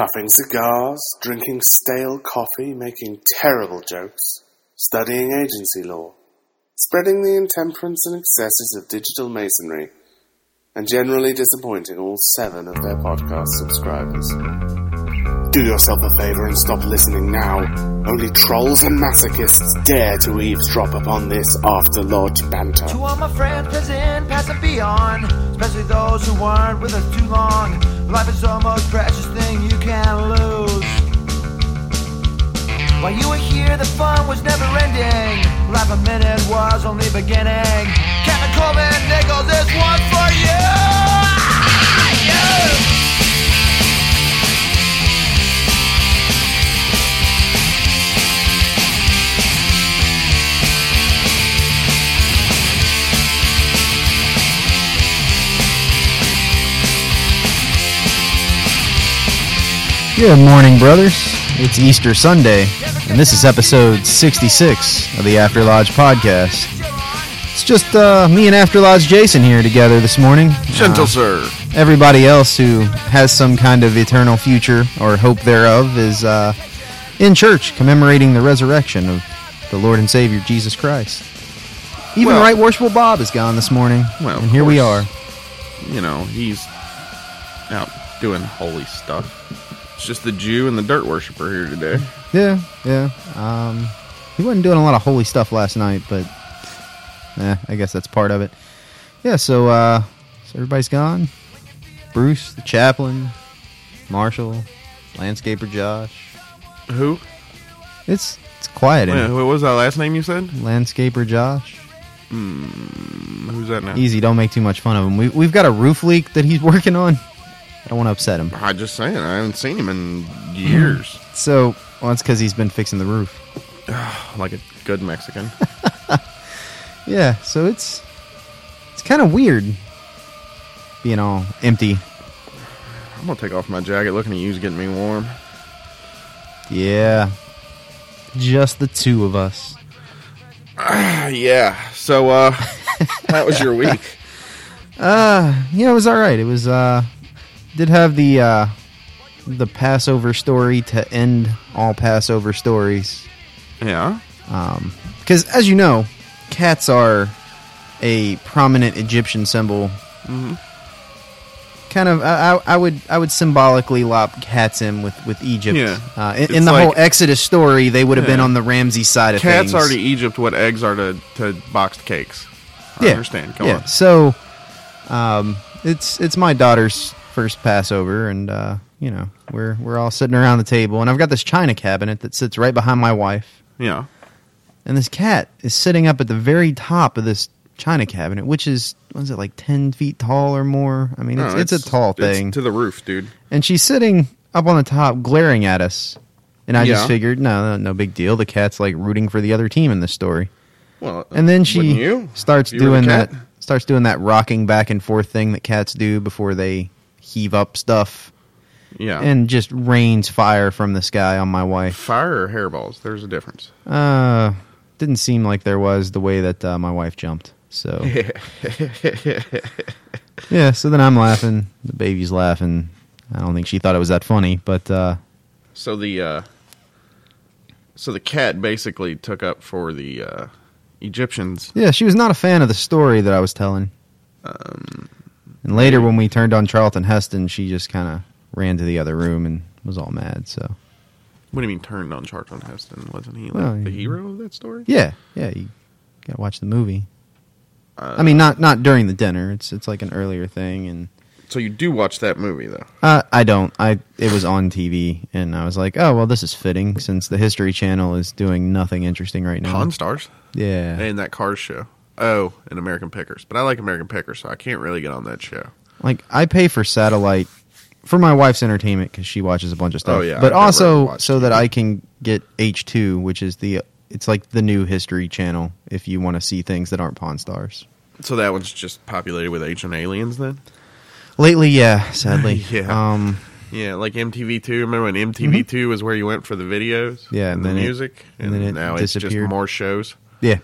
Puffing cigars, drinking stale coffee, making terrible jokes, studying agency law, spreading the intemperance and excesses of digital masonry, and generally disappointing all seven of their podcast subscribers. Do yourself a favor and stop listening now. Only trolls and masochists dare to eavesdrop upon this after lodge banter. To all my friends, present, past, and beyond, especially those who weren't with us too long. Life is the most precious thing you can lose. While you were here, the fun was never ending. Life a minute was only beginning. Captain Coleman Nichols, this one's for you. Yeah! Good morning, brothers. It's Easter Sunday, and this is episode 66 of the After Lodge podcast. It's just uh, me and After Lodge Jason here together this morning. Gentle Uh, sir. everybody else who has some kind of eternal future or hope thereof is uh, in church commemorating the resurrection of the Lord and Savior Jesus Christ. Even Well- Right Worshipful Bob is gone this morning, Well, of and here we are. course. You know, he's out doing holy stuff. It's just the Jew and the dirt worshiper here today. Yeah, yeah. Um, he wasn't doing a lot of holy stuff last night, but eh, I guess that's part of it. Yeah, so uh, so everybody's gone. Bruce, the chaplain, Marshall, landscaper Josh. Who? It's it's quiet in Yeah, here. what was that last name you said? Landscaper Josh. Who's that now? Easy, don't make too much fun of him. We, we've got a roof leak that he's working on. I don't want to upset him. I'm just saying, I haven't seen him in years. So, well, it's because he's been fixing the roof. like a good Mexican. Yeah, so it's it's kind of weird being all empty. I'm gonna take off my jacket. Looking at you's getting me warm. Yeah. Just the two of us. Ah, yeah. So, uh, that was your week. Uh, yeah, it was all right. It was uh did have the uh the Passover story to end all Passover stories. Yeah. Um cuz as you know, cats are a prominent Egyptian symbol. Mhm. Kind of, I, I- would, I would symbolically lop cats in with with Egypt. Yeah. Uh, in, in the whole Exodus story, they would have been on the Ramses side of Cats things. Cats are to Egypt what eggs are to, to boxed cakes. I Yeah. understand. Go yeah. on. So, um, it's it's my daughter's first Passover, and uh, you know we're we're all sitting around the table, and I've got this china cabinet that sits right behind my wife, Yeah. and this cat is sitting up at the very top of this china cabinet, which is what is it like ten feet tall or more? I mean, No, it's, it's, a tall it's thing, to the roof, dude. and she's sitting up on the top, glaring at us. And I Yeah. just figured, no, no, no big deal. The cat's like rooting for the other team in this story. Well, And then wouldn't she you? starts If you were doing that cat? starts doing that rocking back and forth thing that cats do before they heave up stuff Yeah. and just rains fire from the sky on my wife. fire or hairballs? There's a difference. Uh didn't seem like there was the way that uh, my wife jumped. So Yeah, so then I'm laughing, the baby's laughing. I don't think she thought it was that funny, but uh So the uh, so the cat basically took up for the uh, Egyptians. yeah, she was not a fan of the story that I was telling. Um, And later when we turned on Charlton Heston, she just kind of ran to the other room and was all mad, so what do you mean turned on Charlton Heston? Wasn't he like Well, the he- hero of that story? Yeah, yeah, you gotta watch the movie. Uh, I mean, not not during the dinner. It's it's like an earlier thing, and so you do watch that movie though. uh, I don't. I it was on TV, and I was like, oh well, this is fitting since the History Channel is doing nothing interesting right now. Pawn Stars Yeah, and that Cars show. Oh, and American Pickers, but I like American Pickers, so I can't really get on that show. like I pay for satellite for my wife's entertainment because she watches a bunch of stuff. Oh, yeah, but also so that I can get H two, which is the it's like the new History Channel. If you want to see things that aren't Pawn Stars. So that one's just populated with ancient aliens then? Lately, yeah, sadly, Yeah. Um, Yeah, like MTV2. Remember when MTV2 was where you went for the videos? Mm-hmm. Yeah, and and the then it- music? and then it now it's just more shows. yeah.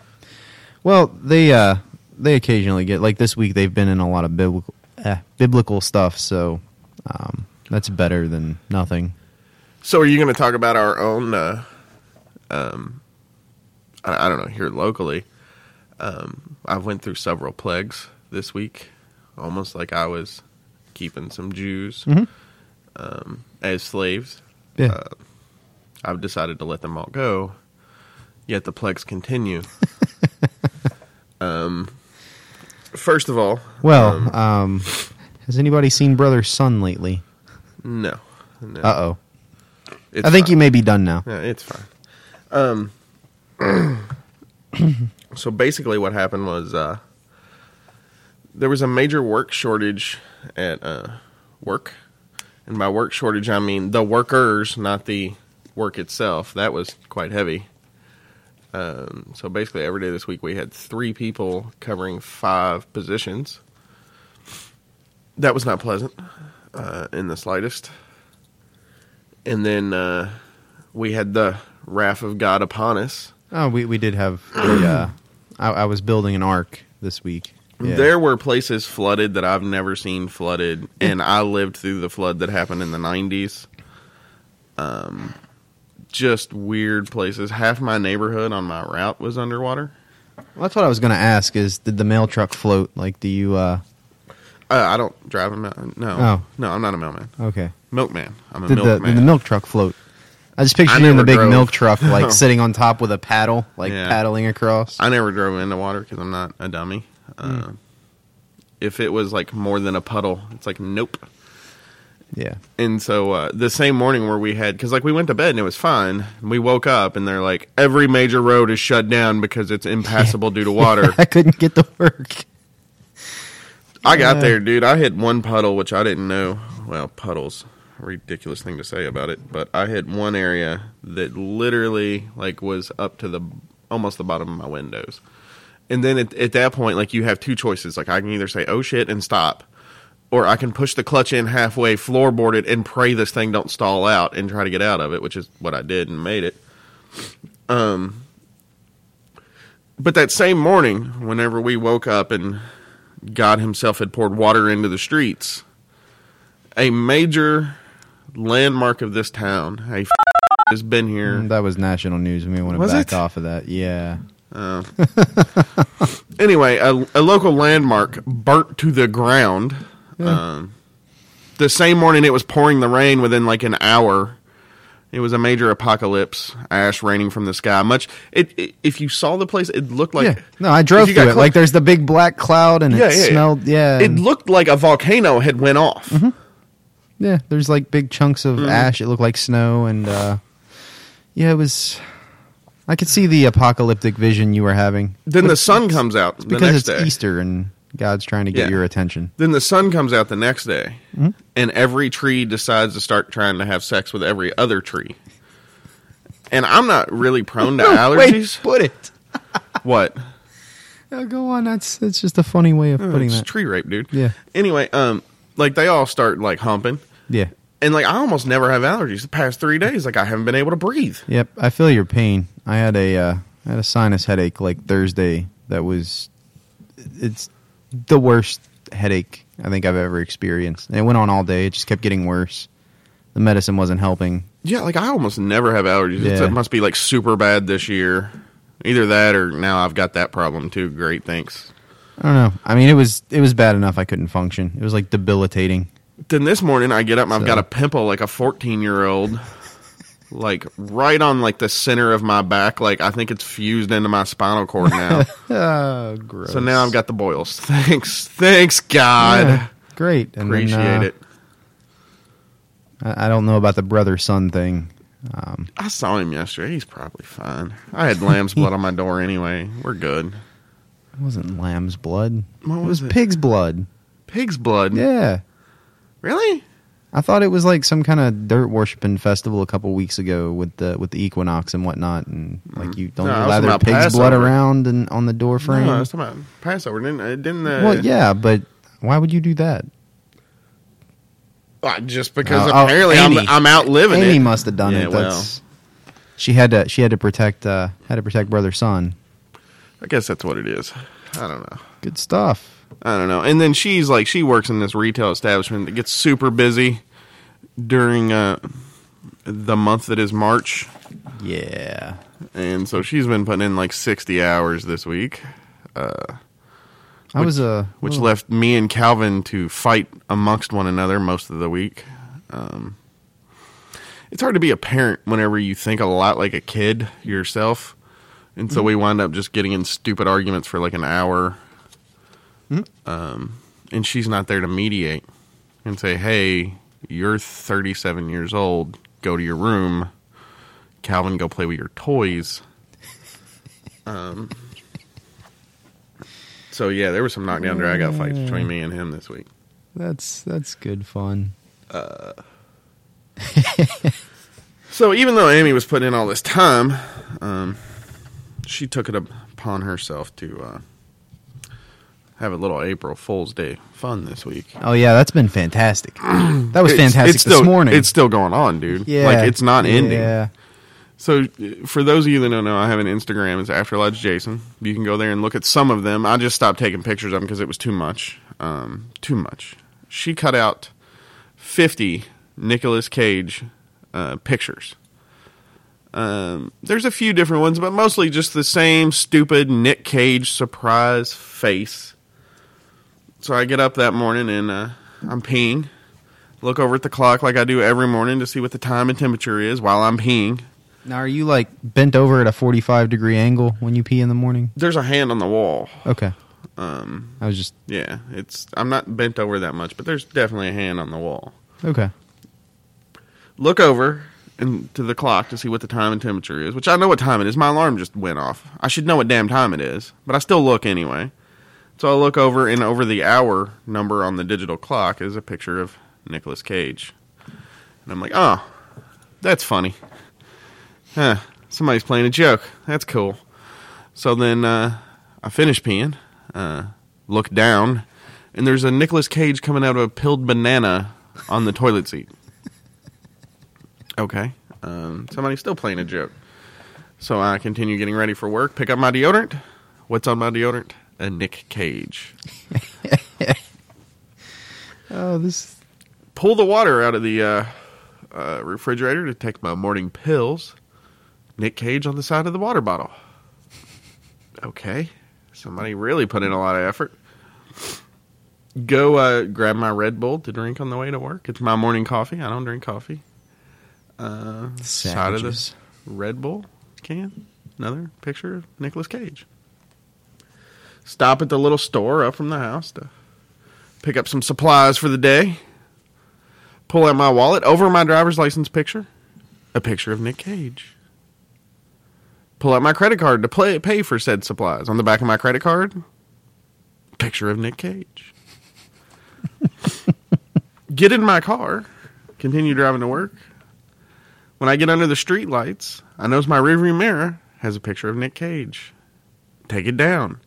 Well, they uh they occasionally get like this week they've been in a lot of biblical eh, biblical stuff, so um, that's better than nothing. So, are you going to talk about our own? Uh, um, I, I don't know here locally. Um, I went through several plagues this week, almost like I was keeping some Jews Mhm. um, as slaves. Yeah. Uh, I've decided to let them all go, yet the plagues continue. um, first of all, well, um, has anybody seen Brother Sun lately? no, no. Uh oh. I think fine. you may be done now. Yeah, it's fine. Um, so basically, what happened was uh, there was a major work shortage at uh, work, and by work shortage, I mean the workers, not the work itself. That was quite heavy. Um, so basically, every day this week, we had three people covering five positions. That was not pleasant uh, in the slightest. And then uh, we had the wrath of God upon us. Oh, we we did have. A, uh, I, I was building an ark this week. Yeah. There were places flooded that I've never seen flooded, and I lived through the flood that happened in the '90s. Um, just weird places. Half my neighborhood on my route was underwater. Well, that's what I was going to ask. Is did the mail truck float? Like, do you? uh Uh, I don't drive a mail. No, Oh. no, I'm not a mailman. Okay. Milkman. I'm a Did the, milkman. did the milk truck float? I just picture you in the big drove. milk truck, like sitting on top with a paddle, like Yeah. paddling across. I never drove into water because I'm not a dummy. Uh, If it was like more than a puddle, it's like nope. Yeah. And so uh, the same morning where we had, because like we went to bed and it was fine. And we woke up and they're like, every major road is shut down because it's impassable due to water. I couldn't get to work. I got Yeah. there, dude. I hit one puddle, which I didn't know. Well, puddles, ridiculous thing to say about it. But I hit one area that literally like was up to the almost the bottom of my windows. And then at, at that point, like you have two choices. Like I can either say "oh shit" and stop, or I can push the clutch in halfway, floorboard it, and pray this thing don't stall out and try to get out of it, which is what I did and made it. Um, but that same morning, whenever we woke up and God Himself had poured water into the streets, a major landmark of this town, a f- has been here. That was national news. We want to back it? off of that. Yeah. Uh, anyway, a, a local landmark burnt to the ground. Um, the same morning it was pouring the rain within like an hour. It was a major apocalypse, ash raining from the sky. Much, it, it if you saw the place, it looked like yeah. No, I drove through it. close- like there's the big black cloud, and Yeah, it yeah, smelled. Yeah. it looked like a volcano had went off. yeah. There's like big chunks of Mm-hmm. ash. It looked like snow, and uh yeah, it was. I could see the apocalyptic vision you were having. Then the sun comes out the because next it's day. Easter and God's trying to get Yeah. your attention. Then the sun comes out the next day, Mm-hmm. and every tree decides to start trying to have sex with every other tree. And I'm not really prone to allergies. Wait, put it. What? Oh, go on. That's that's just a funny way of putting it's that. tree rape, dude. Yeah. Anyway, um, like they all start like humping, Yeah. and like I almost never have allergies. The past three days, like I haven't been able to breathe. Yep. I feel your pain. I had a uh, I had a sinus headache like Thursday. That was it's the worst headache I think I've ever experienced. And it went on all day. It just kept getting worse. The medicine wasn't helping. Yeah, like I almost never have allergies. Yeah. It must be like super bad this year. Either that or now I've got that problem too. Great, thanks. I don't know. I mean, it was it was bad enough I couldn't function. It was like debilitating. Then this morning I get up and I've So- got a pimple like a 14 year old, like right on like the center of my back. Like I think it's fused into my spinal cord now. Oh, gross. so now I've got the boils. Thanks, thanks God. Yeah, great. And then, Appreciate uh, it. I, I don't know about the brother son thing. Um, I saw him yesterday. He's probably fine. I had lamb's blood on my door anyway. We're good. it wasn't lamb's blood. What it was was it? pig's blood. Pig's blood. Yeah. Really? I thought it was like some kind of dirt worshiping festival a couple weeks ago with the with the equinox and whatnot, and like you don't No, I was lather about pig's blood Passover. around and on the door frame. No, I was talking about Passover. Didn't uh, didn't uh, well, yeah, but why would you do that? uh, just because Oh, oh, apparently Amy. I'm I'm out living Amy it. must have done Yeah, it. well. That's she had to she had to protect uh had to protect brother son. I guess that's what it is. I don't know. Good stuff. I don't know. And then she's like, she works in this retail establishment that gets super busy during uh, the month that is March, Yeah. and so she's been putting in like sixty hours this week, I was uh which little- left me and Calvin to fight amongst one another most of the week. Um, it's hard to be a parent whenever you think a lot like a kid yourself, and so we wind up just getting in stupid arguments for like an hour. Um, and she's not there to mediate and say, "Hey, you're 37 years old. Go to your room." Calvin, go play with your toys. Um. So yeah, there was some knockdown drag out fights between me and him this week. that's that's good fun. Uh, so even though Amy was putting in all this time, um, she took it upon herself to uh, have a little April Fool's Day fun this week. Oh yeah, that's been fantastic. That was fantastic it's still, this morning. It's still going on, dude. yeah, like it's not ending. Yeah. So, for those of you that don't know, I have an Instagram. It's After Lodge Jason. You can go there and look at some of them. I just stopped taking pictures of them because it was too much. Um, too much. She cut out fifty Nicolas Cage uh, pictures. Um, there's a few different ones, but mostly just the same stupid Nick Cage surprise face. So I get up that morning and uh, I'm peeing. Look over at the clock like I do every morning to see what the time and temperature is while I'm peeing. Now, are you like bent over at a forty-five degree angle when you pee in the morning? There's a hand on the wall. Okay. Um, I was just yeah, it's I'm not bent over that much, but there's definitely a hand on the wall. okay. Look over into the clock to see what the time and temperature is, which I know what time it is. My alarm just went off. I should know what damn time it is, but I still look anyway. So I look over, and over the hour number on the digital clock is a picture of Nicolas Cage, and I'm like, oh, that's funny. Huh, somebody's playing a joke. That's cool. So then uh, I finish peeing, uh, look down, and there's a Nicolas Cage coming out of a peeled banana on the toilet seat. Okay. Um, somebody's still playing a joke. So I continue getting ready for work, pick up my deodorant. What's on my deodorant? A Nick Cage. Oh, this Pull the water out of the uh, uh, refrigerator to take my morning pills. Nick Cage on the side of the water bottle. Okay. Somebody really put in a lot of effort. Go uh, grab my Red Bull to drink on the way to work. It's my morning coffee. I don't drink coffee. Uh, side of this Red Bull can. Another picture of Nicolas Cage. Stop at the little store up from the house to pick up some supplies for the day. Pull out my wallet. Over my driver's license picture, a picture of Nick Cage. Pull out my credit card to play, pay for said supplies. On the back of my credit card, picture of Nick Cage. get in my car, continue driving to work. When I get under the street lights, I notice my rearview mirror has a picture of Nick Cage. Take it down.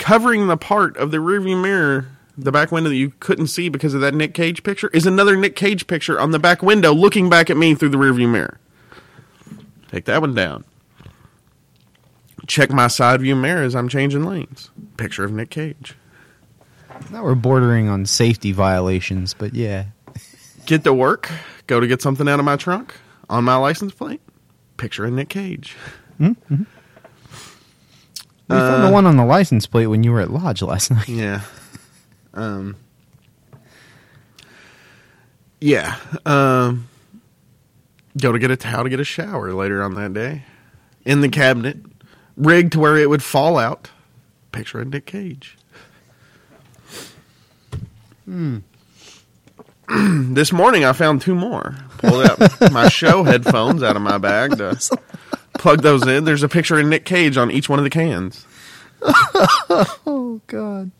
Covering the part of the rearview mirror, the back window that you couldn't see because of that Nick Cage picture, is another Nick Cage picture on the back window looking back at me through the rearview mirror. Take that one down. Check my side view mirror as I'm changing lanes. Picture of Nick Cage. now we're bordering on safety violations, but yeah. Get to work, go to get something out of my trunk on my license plate. Picture of Nick Cage. Mm-hmm. We found the one on the license plate when you were at lodge last night. Yeah. Um. Yeah. Um. Go to get a towel to get a shower later on that day. In the cabinet, rigged to where it would fall out. Picture of Nick Cage. Hmm. this morning I found two more. Pulled out my show headphones out of my bag to plug those in. There's a picture of Nick Cage on each one of the cans. Oh God,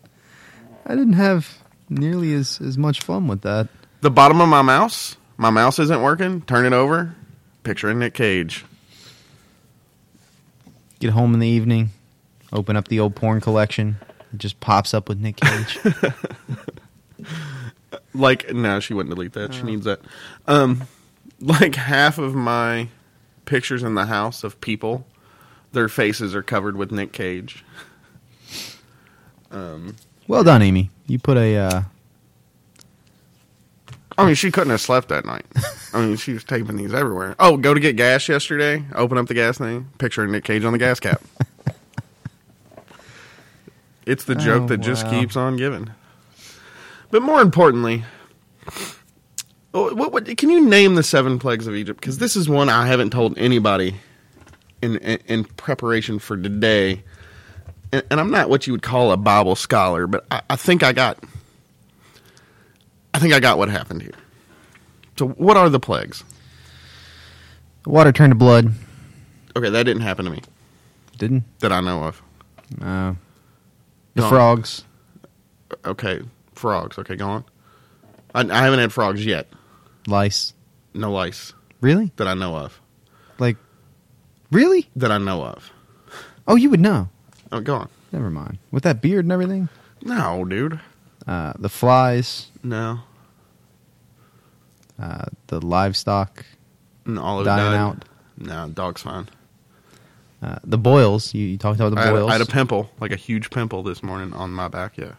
I didn't have nearly as as much fun with that. The bottom of my mouse, my mouse isn't working. Turn it over. Picture of Nick Cage. Get home in the evening, open up the old porn collection. It just pops up with Nick Cage. Like, no, she wouldn't delete that. She needs that. Um, like half of my pictures in the house of people, their faces are covered with Nick Cage. well done, Amy. You put a uh, I mean, she couldn't have slept that night. I mean, she was taping these everywhere. Oh, go to get gas yesterday. Open up the gas thing. Picture of Nick Cage on the gas cap. it's the joke Oh, that just keeps on giving. But more importantly, what, what, can you name the seven plagues of Egypt? Because this is one I haven't told anybody in in, in preparation for today. And, and I'm not what you would call a Bible scholar, but I, I think I got. I think I got what happened here. So, what are the plagues? water turned to blood. Okay, that didn't happen to me Didn't? that I know of. Uh, the Go on. frogs. Okay, frogs. Okay, go on. I, I haven't had frogs yet. Lice. No lice Really? that I know of. Like, really? That I know of. Oh, you would know. Oh, go on. Never mind. With that beard and everything. No, dude. Uh, the flies. No. Uh, the livestock No, all of dying died. out. No, dog's fine. Uh, the boils. You, you talked about the I had, boils. I had a pimple, like a huge pimple this morning on my back. Yeah.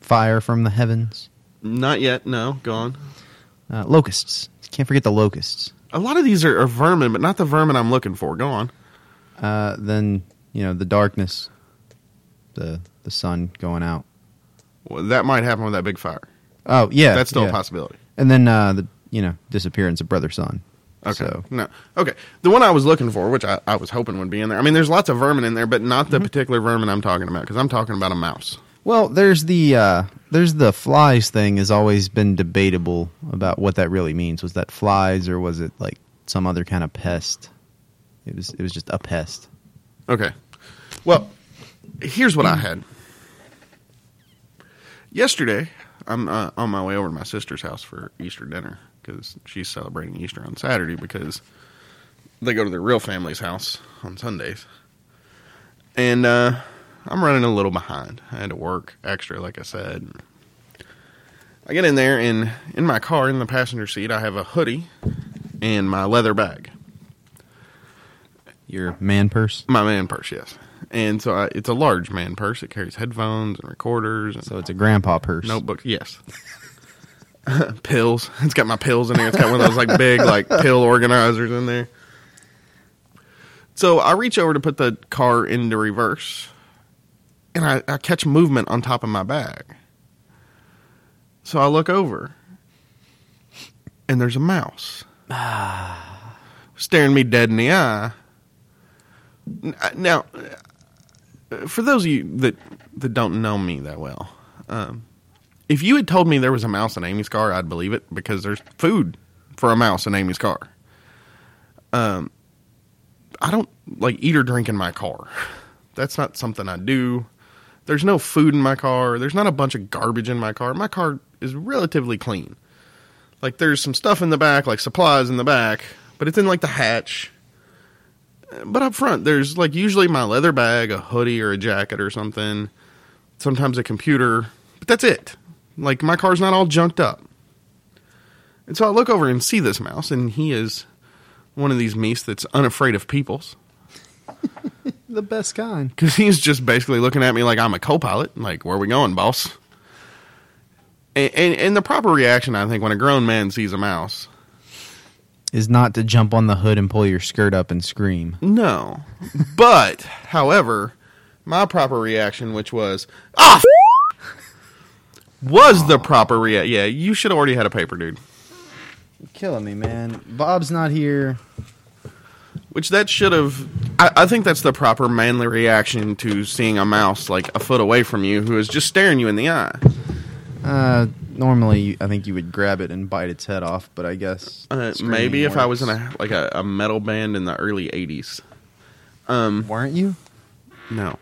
Fire from the heavens. Not yet. No, go on. Uh, locusts. Can't forget the locusts. A lot of these are, are vermin, but not the vermin I'm looking for. Go on. Uh, then you know the darkness. The the sun going out. Well, that might happen with that big fire. Oh yeah, That's still yeah. a possibility. And then uh, the you know disappearance of brother son. Okay. So No. Okay. The one I was looking for, which I, I was hoping would be in there. I mean, there's lots of vermin in there, but not Mm-hmm. the particular vermin I'm talking about because I'm talking about a mouse. Well, there's the uh, there's the flies thing has always been debatable about what that really means. Was that flies or was it like some other kind of pest? It was it was just a pest. Okay. Well, here's what I had. Yesterday, I'm uh, on my way over to my sister's house for Easter dinner because she's celebrating Easter on Saturday because they go to their real family's house on Sundays. And uh, I'm running a little behind. I had to work extra, like I said. I get in there, and in my car, in the passenger seat, I have a hoodie and my leather bag. Your man purse. My man purse, yes. And so I, it's a large man purse. It carries headphones and recorders and So it's a grandpa purse. notebooks. Yes. pills. It's got my pills in there. It's got one of those like big like pill organizers in there. So I reach over to put the car into reverse, and I, I catch movement on top of my bag. So I look over, and there's a mouse staring me dead in the eye. Now, uh, for those of you that that don't know me that well, um, if you had told me there was a mouse in Amy's car, I'd believe it because there's food for a mouse in Amy's car. Um, I don't like eat or drink in my car. That's not something I do. There's no food in my car. There's not a bunch of garbage in my car. My car is relatively clean. Like there's some stuff in the back, like supplies in the back, but it's in like the hatch. But up front, there's like usually my leather bag, a hoodie or a jacket or something. Sometimes a computer, but that's it. Like my car's not all junked up. And so I look over and see this mouse, and he is one of these meese that's unafraid of peoples. The best kind. Because he's just basically looking at me like I'm a co-pilot. Like, where are we going, boss? And, and, and the proper reaction, I think, when a grown man sees a mouse, Is not to jump on the hood and pull your skirt up and scream. no. but, however, my proper reaction, which was, ah, f-" was the proper reaction. Yeah, you should have already had a paper, dude. killing me, man. Bob's not here. Which that should have. I, I think that's the proper manly reaction to seeing a mouse like a foot away from you who is just staring you in the eye. Uh, normally, I think you would grab it and bite its head off, but I guess Uh, maybe if I was in a like a, a metal band in the early '80s. Um, weren't you? no.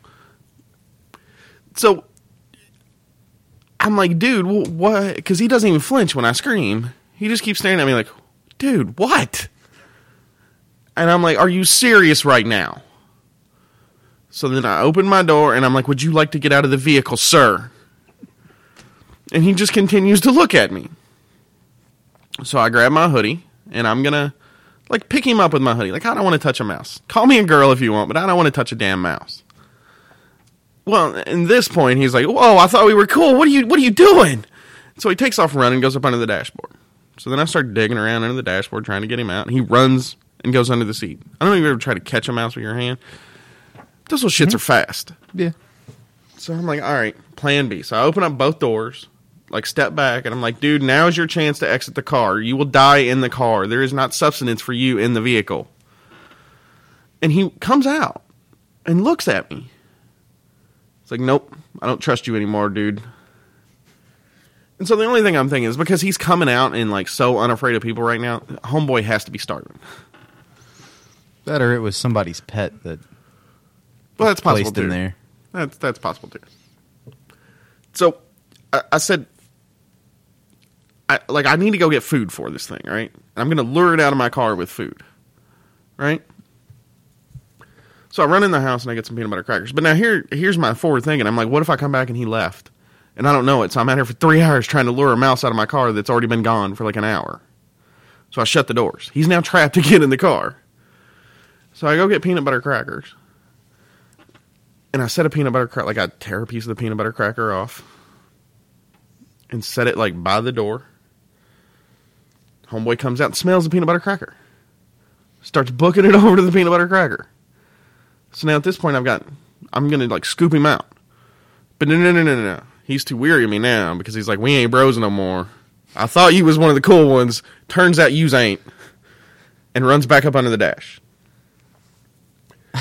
So I'm like, dude, what? Because he doesn't even flinch when I scream. He just keeps staring at me like, dude, what? And I'm like, are you serious right now? So then I open my door and I'm like, would you like to get out of the vehicle, sir? And he just continues to look at me. So I grab my hoodie and I'm gonna like pick him up with my hoodie. Like I don't want to touch a mouse. Call me a girl if you want, but I don't want to touch a damn mouse. Well, in this point, he's like, "Whoa, I thought we were cool. What are you What are you doing?" So he takes off running, goes up under the dashboard. So then I start digging around under the dashboard trying to get him out, and he runs and goes under the seat. I don't even ever try to catch a mouse with your hand. Those little shits are mm-hmm. fast. Yeah. So I'm like, all right, plan B. So I open up both doors, like step back, and I'm like, dude, now is your chance to exit the car. You will die in the car. There is not substance for you in the vehicle. And he comes out and looks at me. It's like, nope, I don't trust you anymore, dude. And so the only thing I'm thinking is because he's coming out and like so unafraid of people right now, homeboy has to be starving. Better it was somebody's pet that Well, that's possible placed in too. there. That's that's possible too. So I, I said, I like I need to go get food for this thing, right? I'm gonna lure it out of my car with food, right? So I run in the house and I get some peanut butter crackers. But now here here's my forward thinking. I'm like, what if I come back and he left, and I don't know it? So I'm out here for three hours trying to lure a mouse out of my car that's already been gone for like an hour. So I shut the doors. He's now trapped again in the car. So I go get peanut butter crackers and I set a peanut butter cracker, like I tear a piece of the peanut butter cracker off and set it like by the door. Homeboy comes out and smells the peanut butter cracker. Starts booking it over to the peanut butter cracker. So now at this point, I've got, I'm gonna like scoop him out. But no, no, no, no, no. He's too weary of me now because he's like, we ain't bros no more. I thought you was one of the cool ones. Turns out yous ain't. And runs back up under the dash.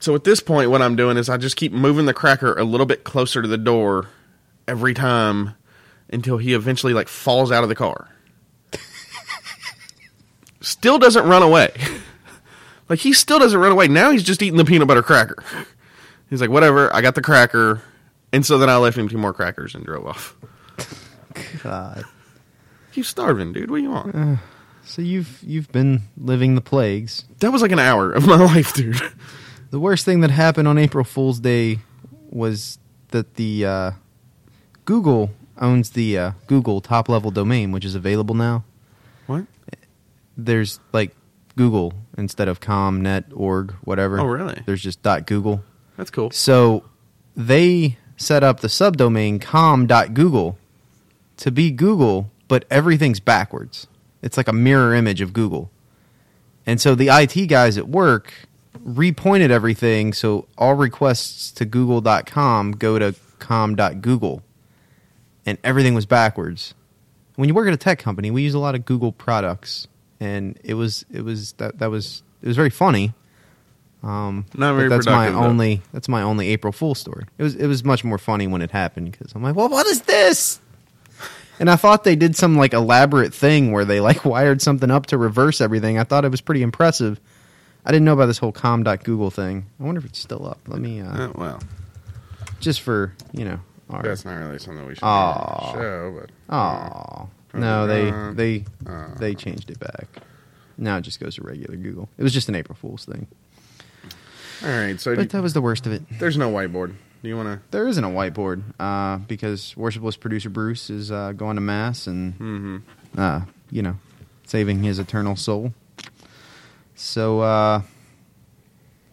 So at this point, what I'm doing is I just keep moving the cracker a little bit closer to the door every time until he eventually like falls out of the car. still doesn't run away. like he still doesn't run away. Now he's just eating the peanut butter cracker. He's like, whatever, I got the cracker. And so then I left him two more crackers and drove off. God. You starving, dude. What do you want? So you've you've been living the plagues. That was like an hour of my life, dude. The worst thing that happened on April Fool's Day was that the uh, Google owns the uh, Google top level domain, which is available now. What? There's like Google instead of com, net, org, whatever. Oh, really? There's just dot Google. That's cool. So they set up the subdomain com.google to be Google, but everything's backwards. It's like a mirror image of Google. And so the IT guys at work repointed everything so all requests to google.com go to com.google. And everything was backwards. When you work at a tech company, we use a lot of Google products and it was it was that that was it was very funny. Um, Not very that's my though. only that's my only April Fool story. It was it was much more funny when it happened because I'm like, well, what is this? And I thought they did some like elaborate thing where they like wired something up to reverse everything. I thought it was pretty impressive. I didn't know about this whole com.google thing. I wonder if it's still up. Let me uh, Uh, well, just for you know. Our, that's not really something we should Aw. show, but Oh no, they they uh. they changed it back. Now it just goes to regular Google. It was just an April Fool's thing, all right. So but that was the worst of it. there's no whiteboard. Do you want to? There isn't a whiteboard uh, because worshipless producer Bruce is uh, going to mass and Mm-hmm. uh, you know saving his eternal soul. So uh,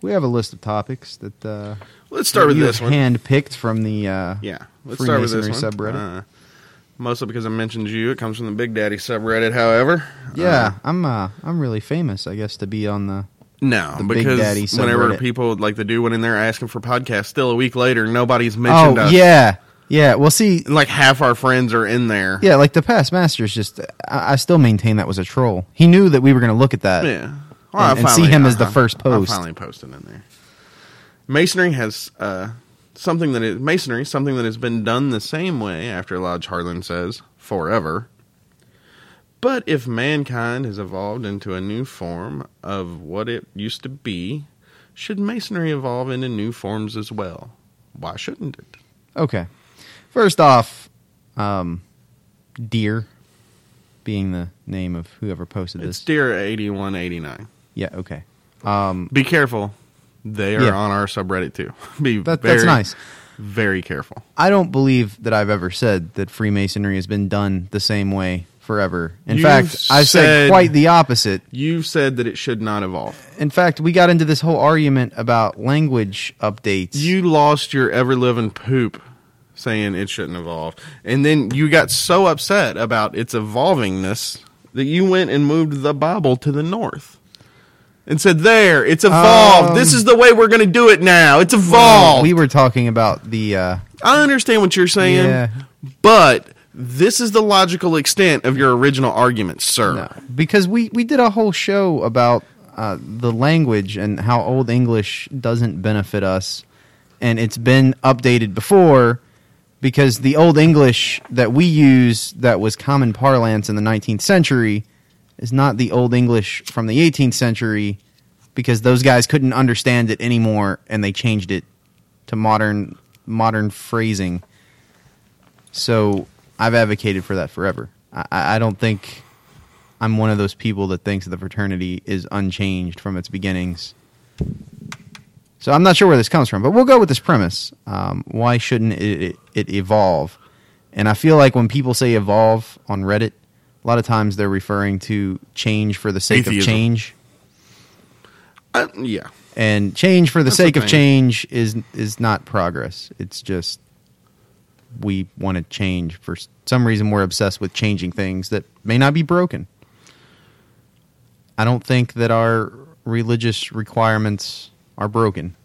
we have a list of topics that uh, Let's start with this one. hand-picked from the uh, Yeah, let's start with this one. Subreddit. Uh, mostly because I mentioned you. It comes from the Big Daddy subreddit. However, yeah, I'm uh, I'm really famous, I guess, to be on the. No, because Daddy whenever subreddit. people like the dude went in there asking for podcasts, still a week later, nobody's mentioned oh us. yeah, yeah. Well, see, like half our friends are in there. yeah, like the past masters. Just I, I still maintain that was a troll. He knew that we were going to look at that. Yeah. And- and see him as the first post. I finally posted in there. Masonry has uh, something that is masonry, something that has been done the same way after Lodge Harlan says forever. But if mankind has evolved into a new form of what it used to be, should masonry evolve into new forms as well? Why shouldn't it? Okay. First off, um, deer being the name of whoever posted It's this. Deer one eighty nine. yeah, okay. Um, Be careful. They are Yeah. on our subreddit too. Be that, very, that's nice. Very careful. I don't believe that I've ever said that Freemasonry has been done the same way forever. In You've fact, I've said said- quite the opposite. You said that it should not evolve. In fact, we got into this whole argument about language updates. You lost your ever living poop saying it shouldn't evolve. And then you got so upset about its evolvingness that you went and moved the Bible to the north. And said, There, it's evolved. Um, this is the way we're going to do it now. It's evolved. we were talking about the uh, I understand what you're saying, Yeah. but this is the logical extent of your original argument, sir. No, because we we did a whole show about uh, the language and how Old English doesn't benefit us, and it's been updated before because the Old English that we use that was common parlance in the 19th century is not the Old English from the 18th century because those guys couldn't understand it anymore and they changed it to modern modern phrasing. So I've advocated for that forever. I, I don't think I'm one of those people that thinks the fraternity is unchanged from its beginnings. So I'm not sure where this comes from, but we'll go with this premise. Um, why shouldn't it, it, it evolve? And I feel like when people say evolve on Reddit, a lot of times they're referring to change for the sake of change. Uh, yeah. And change for the That's the sake of change is is not progress. It's just we want to change for some reason we're obsessed with changing things that may not be broken. I don't think that our religious requirements are broken.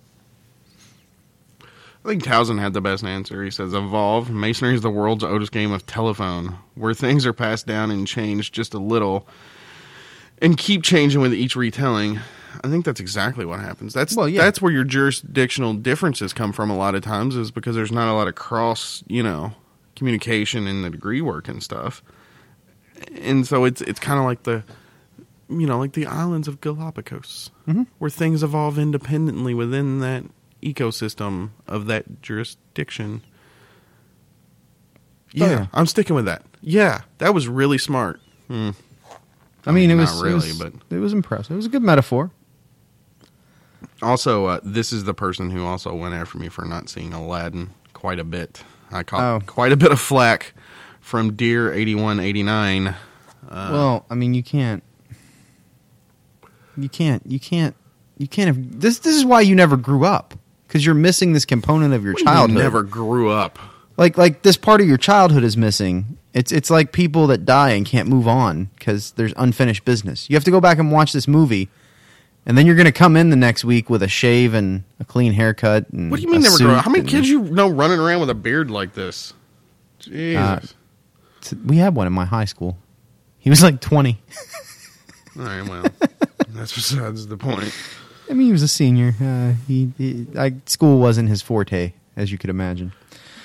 I think Towson had the best answer. He says, Evolve. Masonry is the world's oldest game of telephone, where things are passed down and changed just a little and keep changing with each retelling. I think that's exactly what happens. That's Well, yeah. that's where your jurisdictional differences come from a lot of times is because there's not a lot of cross, you know, communication in the degree work and stuff. And so it's it's kind of like the you know, like the islands of Galapagos, Mhm. where things evolve independently within that ecosystem of that jurisdiction. Yeah, Oh, yeah. I'm sticking with that. Yeah, that was really smart. Hmm. I mean, it was it really, was- but- it was impressive. It was a good metaphor. Also, uh, this is the person who also went after me for not seeing Aladdin quite a bit. I caught Oh. quite a bit of flack from Deer eighty one eighty nine. Uh, well, I mean, you can't, you can't, you can't, you can't have this. This is why you never grew up because you're missing this component of your childhood. never grew up. like like this part of your childhood is missing. It's it's like people that die and can't move on because there's unfinished business. You have to go back and watch this movie, and then you're going to come in the next week with a shave and a clean haircut. And What do you mean never grew suit? How many and- kids you know running around with a beard like this? Jesus. Uh, We had one in my high school. He was like 20. All right, well, that's besides the point. I mean, he was a senior. Uh, he, he I, school wasn't his forte, as you could imagine.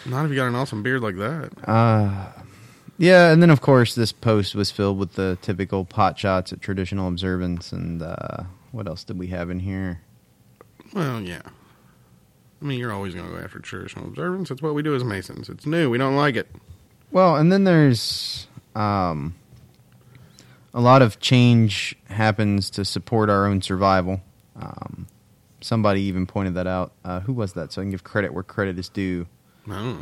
Not if you got an awesome beard like that. Uh, yeah, and then of course this post was filled with the typical pot shots at traditional observance, and uh, what else did we have in here? Well, yeah. I mean, you're always going to go after traditional observance. That's what we do as Masons. It's new. We don't like it. Well, and then there's um, a lot of change happens to support our own survival. Um, somebody even pointed that out. Uh, who was that? So I can give credit where credit is due. I don't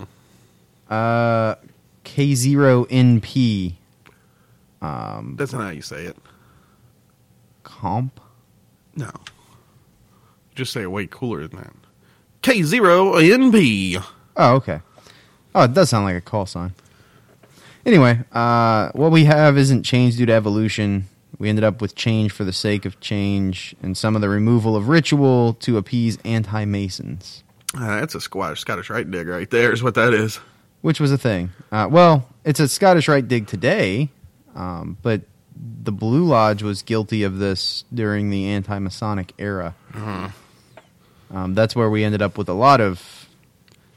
know. Uh, K0NP. Um, That's not how you say it. comp. No. Just say it way cooler than that. K0NP. Oh, okay. Oh, it does sound like a call sign. Anyway, uh, what we have isn't change due to evolution. We ended up with change for the sake of change and some of the removal of ritual to appease anti Masons, Uh, that's a squash Scottish Rite dig right there is what that is. which was a thing. Uh, well, it's a Scottish Rite dig today, um, but the Blue Lodge was guilty of this during the anti Masonic era. Uh-huh. Um, that's where we ended up with a lot of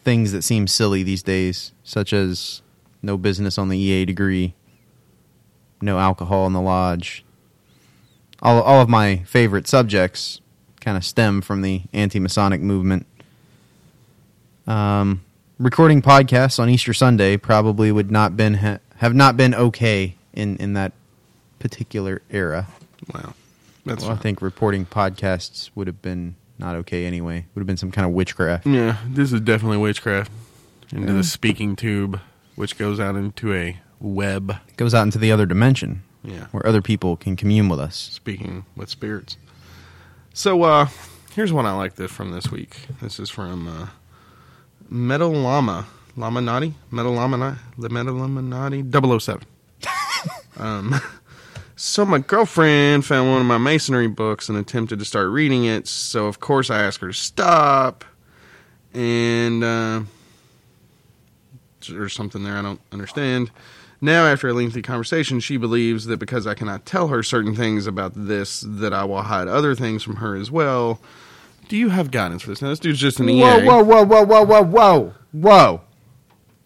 things that seem silly these days, such as no business on the EA degree, no alcohol in the lodge. All, all of my favorite subjects kind of stem from the anti Masonic movement. Um, recording podcasts on Easter Sunday probably would not been ha- have not been okay in in that particular era. Wow. That's Well, I think reporting podcasts would have been not okay anyway. Would have been some kind of witchcraft. Yeah, this is definitely witchcraft into the speaking tube, which goes out into a web. It goes out into the other dimension Yeah, where other people can commune with us. speaking with spirits. So, uh, here's one I like this from this week. This is from uh, Metal Llama. Laminati? Metal Laminati? The Metal Laminati? 007. um, so, my girlfriend found one of my masonry books and attempted to start reading it. So, of course, I asked her to stop. And, uh, there's something there I don't understand. Now, after a lengthy conversation, she believes that because I cannot tell her certain things about this, that I will hide other things from her as well. Do you have guidance for this? Now, this dude's just an EA. Whoa, whoa, whoa, whoa, whoa, whoa, whoa, whoa!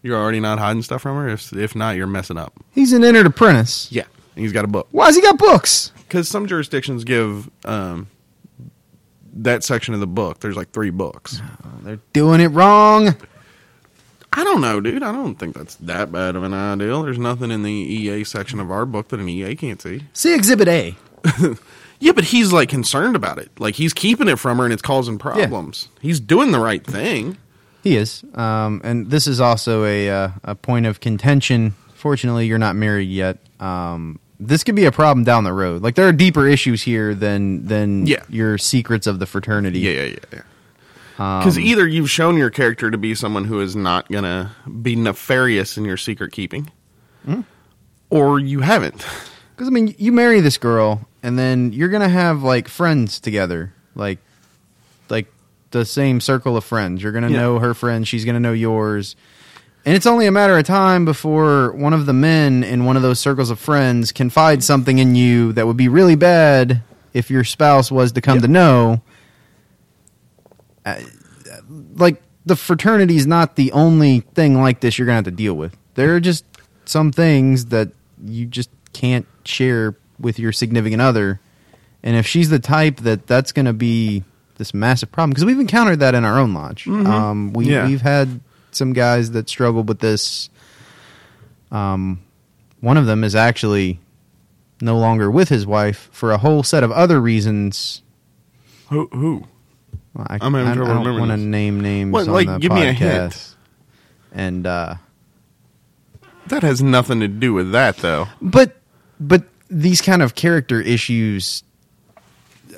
You're already not hiding stuff from her? If, if not, you're messing up. He's an entered apprentice. Yeah. He's got a book. Why has he got books? Because some jurisdictions give um, that section of the book, there's like three books. They're doing it wrong. I don't know, dude. I don't think that's that bad of an ideal. There's nothing in the EA section of our book that an EA can't see. See Exhibit A. Yeah, but he's like concerned about it. Like he's keeping it from her and it's causing problems. He's doing the right thing. He is, um, and this is also a uh, a point of contention. Fortunately, you're not married yet. Um, this could be a problem down the road. Like there are deeper issues here than than Yeah. your secrets of the fraternity. Yeah, yeah, yeah. yeah. Because either you've shown your character to be someone who is not gonna be nefarious in your secret keeping, or you haven't. Because I mean, you marry this girl, and then you're gonna have like friends together, like like the same circle of friends. You're gonna Yeah. know her friends. She's gonna know yours. And it's only a matter of time before one of the men in one of those circles of friends confides something in you that would be really bad if your spouse was to come Yep. to know. Uh, like the fraternity is not the only thing like this you're gonna have to deal with. There are just some things that you just can't share with your significant other, and if she's the type that that's gonna be this massive problem, because we've encountered that in our own lodge. Um, we Yeah. we've had some guys that struggled with this. Um, one of them is actually no longer with his wife for a whole set of other reasons. Who? Who? Well, I, I'm having trouble I don't want to name names What, on like, the give podcast. me a hint. And uh, That has nothing to do with that, though. but but these kind of character issues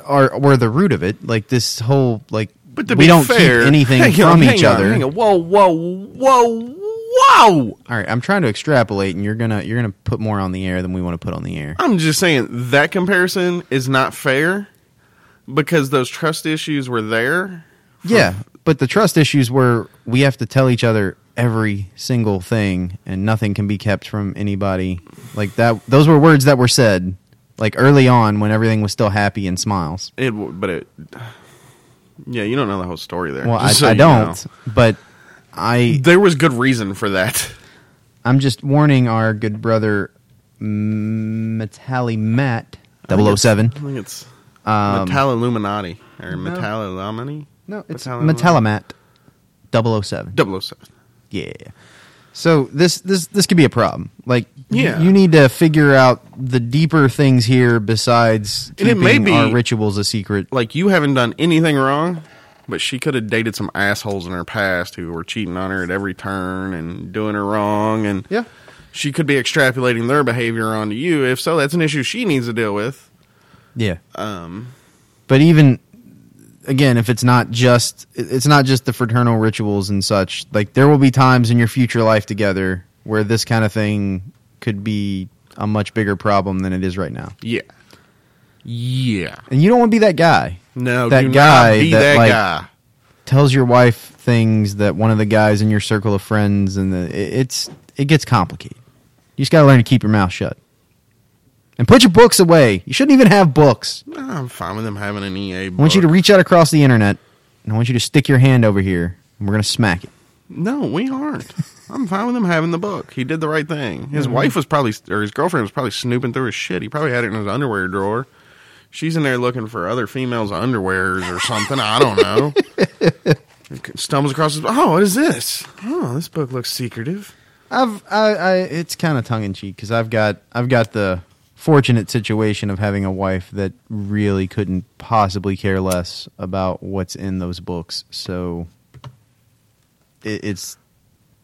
are were the root of it. Like this whole like But to we be don't fair, keep anything hang from on, each on, other. hang on. Whoa, whoa, whoa, whoa! All right, I'm trying to extrapolate, and you're gonna you're gonna put more on the air than we want to put on the air. I'm just saying that comparison is not fair because those trust issues were there. Yeah, but the trust issues were we have to tell each other every single thing, and nothing can be kept from anybody. Like that, those were words that were said like early on when everything was still happy and smiles. It, but it, yeah, you don't know the whole story there. Well, I, so I don't, know. but I There was good reason for that. I'm just warning our good brother Metali Matt I think it's- 007. I think it's Um, Metal Illuminati or Metal Illuminati. no, it's Metalamat 007. 007. Yeah. So this this this could be a problem. Like, Yeah. you need to figure out the deeper things here besides And it keeping may be- our rituals a secret. Like you haven't done anything wrong, but she could have dated some assholes in her past who were cheating on her at every turn and doing her wrong, and Yeah. she could be extrapolating their behavior onto you. If so, that's an issue she needs to deal with. Yeah. Um, But even again, if it's not just it- it's not just the fraternal rituals and such, like there will be times in your future life together where this kind of thing could be a much bigger problem than it is right now. yeah, yeah. And you don't want to be that guy. No, That guy be that, that, like, guy. tells your wife things that one of the guys in your circle of friends and the, it- it's it gets complicated. You just got to learn to keep your mouth shut. And put your books away. You shouldn't even have books. No, I'm fine with them having an EA. I want you to reach out across the internet and I want you to stick your hand over here and we're going to smack it. No, we aren't. I'm fine with him having the book. He did the right thing. His mm-hmm. wife was probably, or his girlfriend was probably snooping through his shit. He probably had it in his underwear drawer. She's in there looking for other females' underwears or something. I don't know. stumbles across his. Oh, what is this? Oh, this book looks secretive. I've I, I it's kind of tongue in cheek because I've got I've got the fortunate situation of having a wife that really couldn't possibly care less about what's in those books. So it, it's